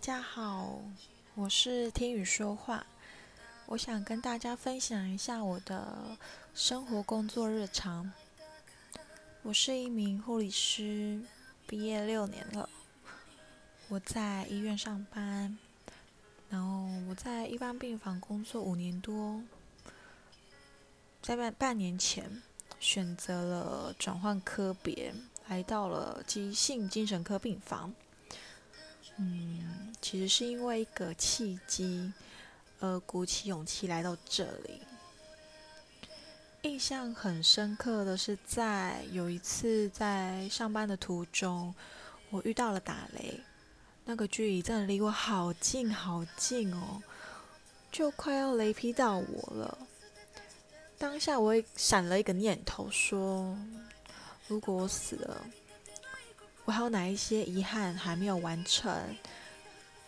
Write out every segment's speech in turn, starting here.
大家好，我是听雨说话。我想跟大家分享一下我的生活工作日常。我是一名护理师，毕业六年了。我在医院上班，然后我在一般病房工作五年多。在半半年前，选择了转换科别，来到了急性精神科病房。嗯，其实是因为一个契机，而，鼓起勇气来到这里。印象很深刻的是，在有一次在上班的途中，我遇到了打雷，那个距离真的离我好近好近哦，就快要雷劈到我了。当下我也闪了一个念头，说：如果我死了。我还有哪一些遗憾还没有完成？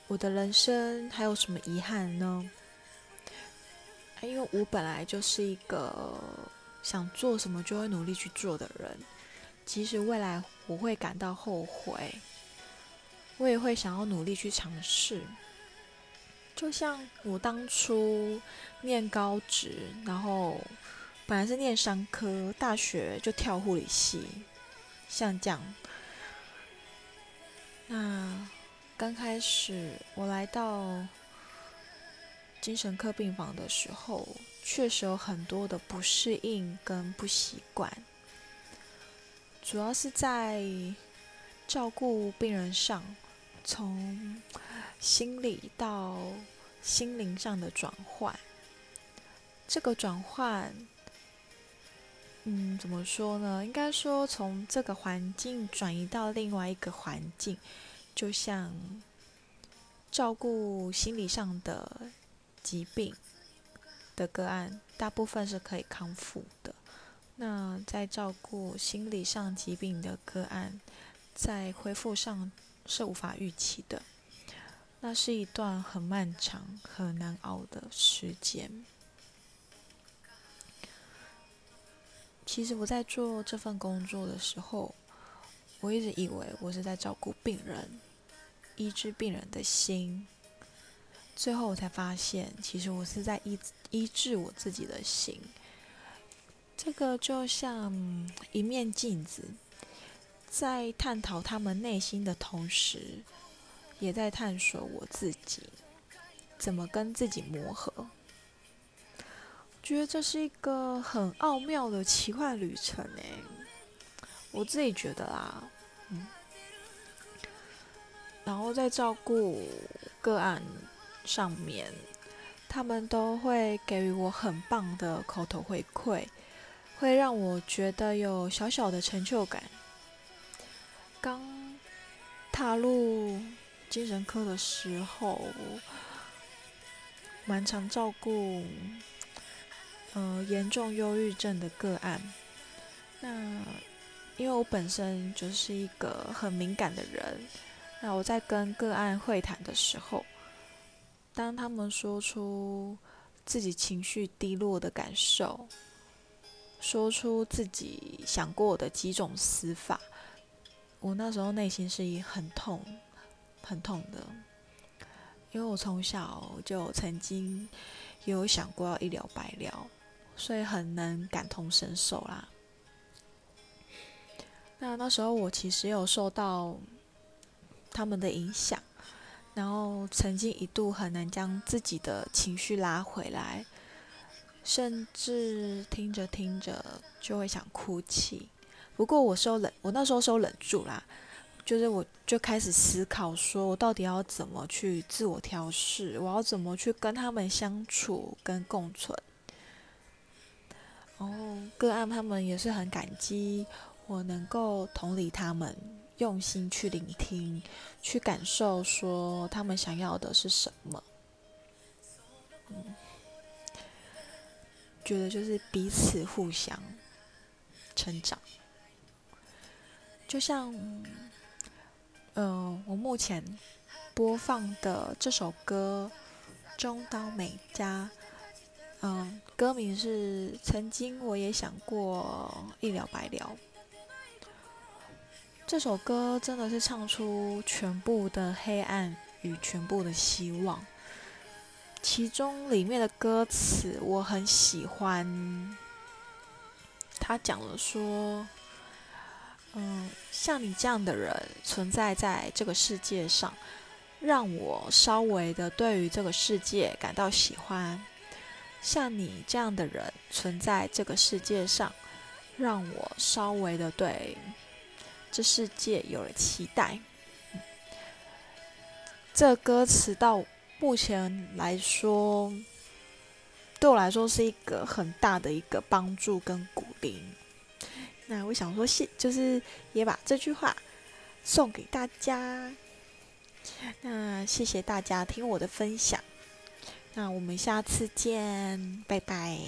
我的人生还有什么遗憾呢？因为我本来就是一个想做什么就会努力去做的人，即使未来我会感到后悔，我也会想要努力去尝试。就像我当初念高职，然后本来是念商科，大学就跳护理系，像这样。那刚开始我来到精神科病房的时候，确实有很多的不适应跟不习惯，主要是在照顾病人上，从心理到心灵上的转换。这个转换，嗯，怎么说呢？应该说从这个环境转移到另外一个环境。就像照顾心理上的疾病的个案，大部分是可以康复的。那在照顾心理上疾病的个案，在恢复上是无法预期的。那是一段很漫长、很难熬的时间。其实我在做这份工作的时候，我一直以为我是在照顾病人。医治病人的心，最后我才发现，其实我是在医医治我自己的心。这个就像一面镜子，在探讨他们内心的同时，也在探索我自己，怎么跟自己磨合。觉得这是一个很奥妙的奇幻旅程诶，我自己觉得啦，嗯。然后在照顾个案上面，他们都会给予我很棒的口头回馈，会让我觉得有小小的成就感。刚踏入精神科的时候，蛮常照顾呃严重忧郁症的个案。那因为我本身就是一个很敏感的人。那我在跟个案会谈的时候，当他们说出自己情绪低落的感受，说出自己想过的几种死法，我那时候内心是很痛、很痛的，因为我从小就曾经有想过要一了百了，所以很能感同身受啦。那那时候我其实有受到。他们的影响，然后曾经一度很难将自己的情绪拉回来，甚至听着听着就会想哭泣。不过我收忍，我那时候收忍住啦，就是我就开始思考，说我到底要怎么去自我调试，我要怎么去跟他们相处跟共存。然后个案他们也是很感激我能够同理他们。用心去聆听，去感受，说他们想要的是什么。嗯，觉得就是彼此互相成长。就像，嗯、我目前播放的这首歌《中岛美嘉》，嗯，歌名是“曾经我也想过一了百了”。这首歌真的是唱出全部的黑暗与全部的希望。其中里面的歌词我很喜欢，他讲了说，嗯，像你这样的人存在在这个世界上，让我稍微的对于这个世界感到喜欢。像你这样的人存在这个世界上，让我稍微的对这世界有了期待。这歌词到目前来说，对我来说是一个很大的一个帮助跟鼓励。那我想说，谢就是也把这句话送给大家。那谢谢大家听我的分享。那我们下次见，拜拜。